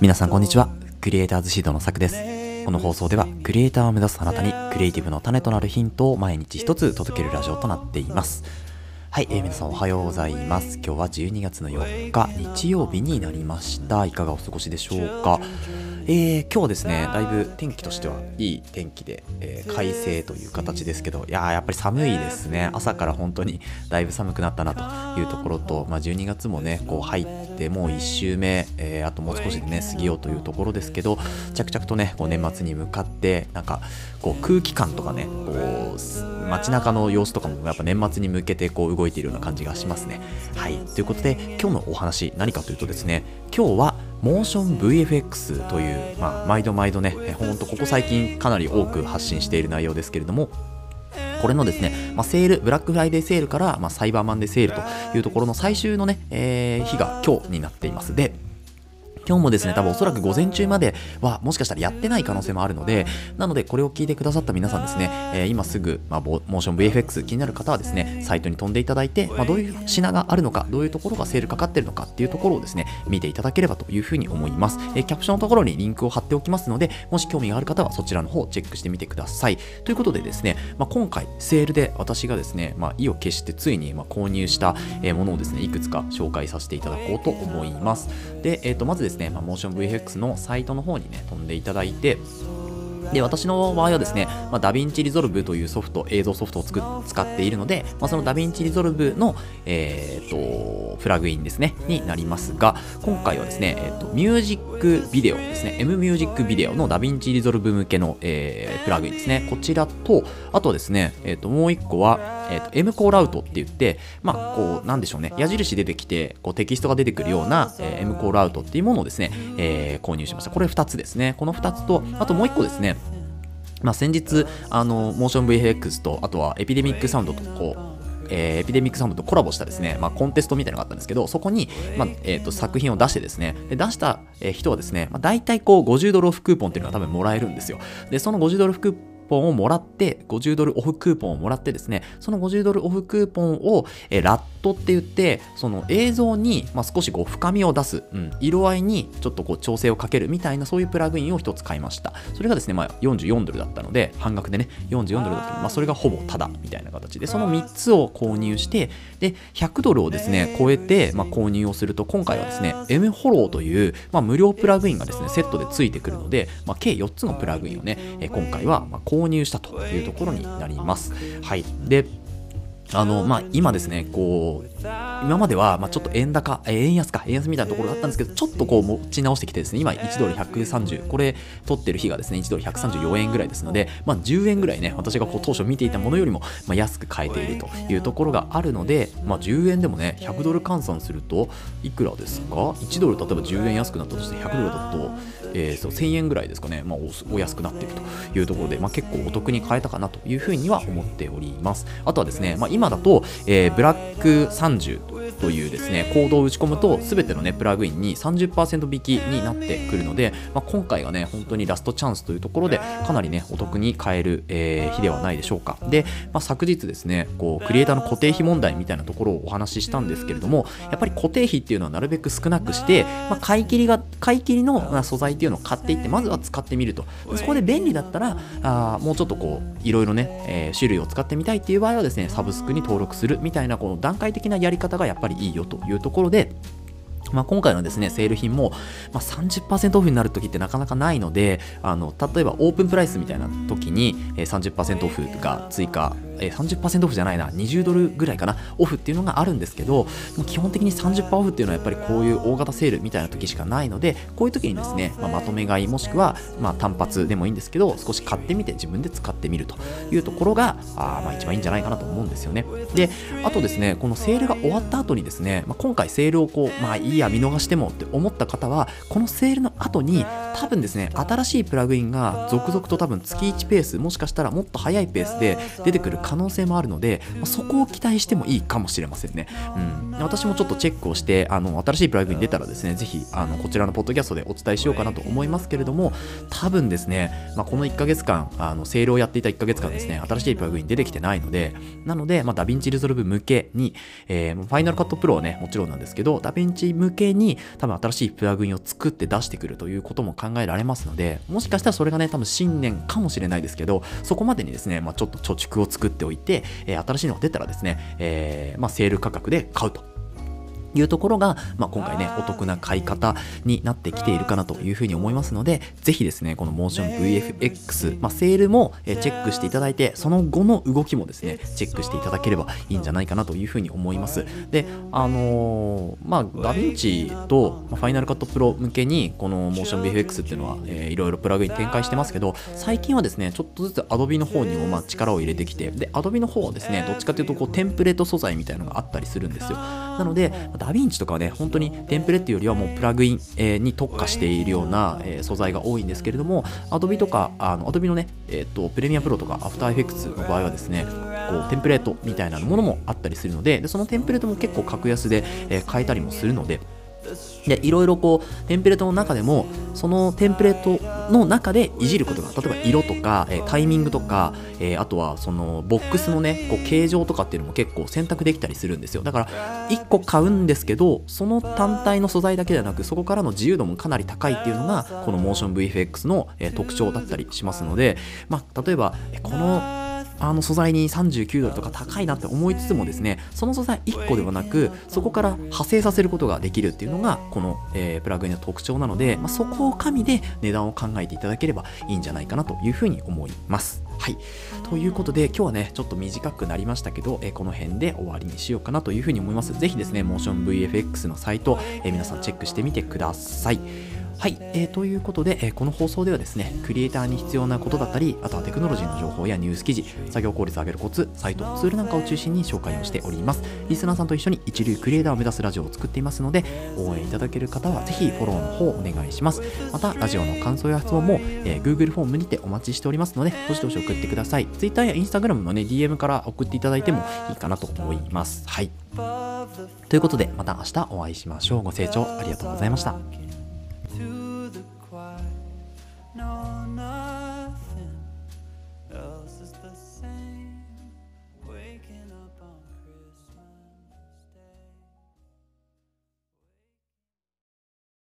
皆さんこんにちは。クリエイターズシードのさくです。この放送ではクリエイターを目指すあなたにクリエイティブの種となるヒントを毎日一つ届けるラジオとなっています。はい、えー皆さんおはようございます。今日は12月の4日日曜日になりました。いかがお過ごしでしょうか？えー今日はですねだいぶ天気としてはいい天気で、えー快晴という形ですけどいやーやっぱり寒いですね。朝から本当に だいぶ寒くなったなというところと、まあ、12月もねこう入ってもう1週目、えーあともう少しでね。過ぎようというところですけど着々とねこう年末に向かってなんかこう空気感とかねこうす街中の様子とかもやっぱ年末に向けてこう動いているような感じがしますね。はい。ということで今日のお話何かというとですね今日はモーション VFX という、まあ、毎度毎度ね、えほんとここ最近かなり多く発信している内容ですけれども、これのですね、まあ、セール、ブラックフライデーセールから、まあ、サイバーマンデーセールというところの最終のね、えー日が今日になっています。で、今日もですね、多分おそらく午前中まではもしかしたらやってない可能性もあるので、なのでこれを聞いてくださった皆さんですね、えー今すぐ、まあ、モーション VFX 気になる方はですね、サイトに飛んでいただいて、まあ、どういう品があるのか、どういうところがセールかかってるのかっていうところをですね、見ていただければというふうに思います。えーキャプションのところにリンクを貼っておきますので、もし興味がある方はそちらの方をチェックしてみてください。ということでですね、まあ、今回セールで私がですね、まあ、意を決してついにま購入したものをですね、いくつか紹介させていただこうと思います。で、えー、とまずですね、ね。まあ、 motionVFX のサイトの方にね、飛んでいただいて、で私の場合はですね、まあ、ダヴィンチリゾルブというソフト、映像ソフトをつく使っているので、まあ、そのダヴィンチリゾルブの、えー、とプラグインですね、になりますが、今回はですね、えー、とミュージックビデオですね、M ミュージックビデオのダヴィンチリゾルブ向けの、えープラグインですね、こちらと、あとですね、えー、ともう一個は、えー、と M コーラウトって言って、まあ、こう、なんでしょうね、矢印出てきて、こうテキストが出てくるような、えー M コーラウトっていうものをですね、えー購入しました。これ2つですね。この2つと、あともう1個ですね、まあ、先日、あの、モーション VFX と、あとはエピデミックサウンドと、こう、えーエピデミックサウンドとコラボしたですね、まあ、コンテストみたいなのがあったんですけど、そこに、まあえー、と作品を出してですね、で出したえー人はですね、まあ、大体こう50ドルオフクーポンっていうのが多分もらえるんですよ。で、その50ドルオフクーポンをもらって、50ドルオフクーポンをもらってですね、その50ドルオフクーポンを、えーラットって言って、その映像に、まあ、少しこう深みを出す、うん、色合いにちょっとこう調整をかけるみたいなそういうプラグインを一つ買いました。それがですね、まあ、44ドルだったので、半額でね、44ドルだったので、まあ、それがほぼタダみたいな形で、その3つを購入して、で、100ドルをですね、超えて、まあ、購入をすると、今回はですね、M フォローという、まあ、無料プラグインがですね、セットでついてくるので、まあ、計4つのプラグインをね、えー今回はまあ購入したというところになります。はい。で、あの、まあ、今ですね、こう、今までは、まあ、ちょっと円高、えー円安か、円安みたいなところがあったんですけど、ちょっとこう持ち直してきてですね、今1ドル130、これ取ってる日がですね、1ドル134円ぐらいですので、まあ、10円ぐらいね、私がこう当初見ていたものよりも、まあ、安く買えているというところがあるので、まあ、10円でもね、100ドル換算すると、いくらですか ?1 ドル例えば10円安くなったとして、100ドルだと、えーそう1000円ぐらいですかね、まあ、おお安くなっているというところで、まあ、結構お得に買えたかなというふうには思っております。あとはですね、まあ、今だと、えーブラック30というですねコードを打ち込むと全てのねプラグインに30%引きになってくるので、まあ、今回がね本当にラストチャンスというところでかなりねお得に買える、えー日ではないでしょうか。で、まあ、昨日ですねこうクリエイターの固定費問題みたいなところをお話ししたんですけれどもやっぱり固定費っていうのはなるべく少なくして、まあ、買い切りが買い切りの素材っていうのを買っていってまずは使ってみると。そこで便利だったらあもうちょっとこういろいろね、えー種類を使ってみたいっていう場合はですねサブスクに登録するみたいなこの段階的なやり方がやっぱりいいよというところでまあ、今回のですね、セール品も、まあ、30%オフになる時ってなかなかないので、あの、例えばオープンプライスみたいな時に、えー、30%オフが追加、えー、30%オフじゃないな、20ドルぐらいかな、オフっていうのがあるんですけど、基本的に30%オフっていうのはやっぱりこういう大型セールみたいな時しかないので、こういう時にですね、まあ、まとめ買いもしくは、まあ、単発でもいいんですけど、少し買ってみて自分で使ってみるというところが、あまあ一番いいんじゃないかなと思うんですよね。で、あとですね、このセールが終わった後にですね、まあ、今回セールをこう、まあいいや、見逃してもって思った方は、このセールの後に、多分ですね、新しいプラグインが続々と多分月1ペース、もしかしたらもっと早いペースで出てくる可可能性もあるので、まあそこを期待してもいいかもしれませんね。うん、私もちょっとチェックをして、あの新しいプラグイン出たらですね、ぜひあのこちらのポッドキャストでお伝えしようかなと思いますけれども、多分ですね、まあ、この1ヶ月間、あのセールをやっていた1ヶ月間ですね、新しいプラグイン出てきてないので、なので、まあ、ダヴィンチリゾルブ向けに、えーファイナルカットプロはね、もちろんなんですけど、ダヴィンチ向けに多分新しいプラグインを作って出してくるということも考えられますので、もしかしたらそれがね、多分新年かもしれないですけど、そこまでにですね、まあ、ちょっと貯蓄を作っておいて、えー新しいのが出たらですね、えーまあ、セール価格で買うと。いうところが、まあ、今回ね、お得な買い方になってきているかなというふうに思いますので、ぜひですね、このモーション VFX、まあ、セールもえーチェックしていただいて、その後の動きもですね、チェックしていただければいいんじゃないかなというふうに思います。で、あのーまあ、ダヴィンチとまあファイナルカットプロ向けに、このモーション VFX っていうのは、えーいろいろプラグイン展開してますけど、最近はですね、ちょっとずつ Adobe の方にもまあ力を入れてきて、で、Adobe の方はですね、どっちかというとこうテンプレート素材みたいなのがあったりするんですよ。なので、ダヴィンチとかはね、本当にテンプレっていうよりはもうプラグイン、えに特化しているような、え素材が多いんですけれども、Adobe とか、あの Adobe のね、えっ、と、プレミアプロとか After Effects の場合はですね、こうテンプレートみたいなものもあったりするので、でそのテンプレートも結構格安で、えー買えたりもするので、でいろいろこうテンプレートの中でもそのテンプレートの中でいじることが例えば色とか、えータイミングとか、えーあとはそのボックスのねこう形状とかっていうのも結構選択できたりするんですよ。だから1個買うんですけどその単体の素材だけではなくそこからの自由度もかなり高いっていうのがこのモーション VFX の、えー特徴だったりしますので、まあ、例えばこのあの素材に39ドルとか高いなって思いつつもですねその素材1個ではなくそこから派生させることができるっていうのがこの、えープラグインの特徴なので、まあ、そこを加味で値段を考えていただければいいんじゃないかなというふうに思います。はい。ということで今日はねちょっと短くなりましたけど、えこの辺で終わりにしようかなというふうに思います。ぜひですねモーション VFX のサイト、え皆さんチェックしてみてください。はい、えーということで、えーこの放送ではですね、クリエイターに必要なことだったり、あとはテクノロジーの情報やニュース記事、作業効率を上げるコツ、サイト、ツールなんかを中心に紹介をしております。リスナーさんと一緒に一流クリエイターを目指すラジオを作っていますので、応援いただける方はぜひフォローの方お願いします。また、ラジオの感想や質問も、えー Google フォームにてお待ちしておりますので、どしどし送ってください。Twitter や Instagram のね、DM から送っていただいてもいいかなと思います。はい。ということで、また明日お会いしましょう。ご清聴ありがとうございました。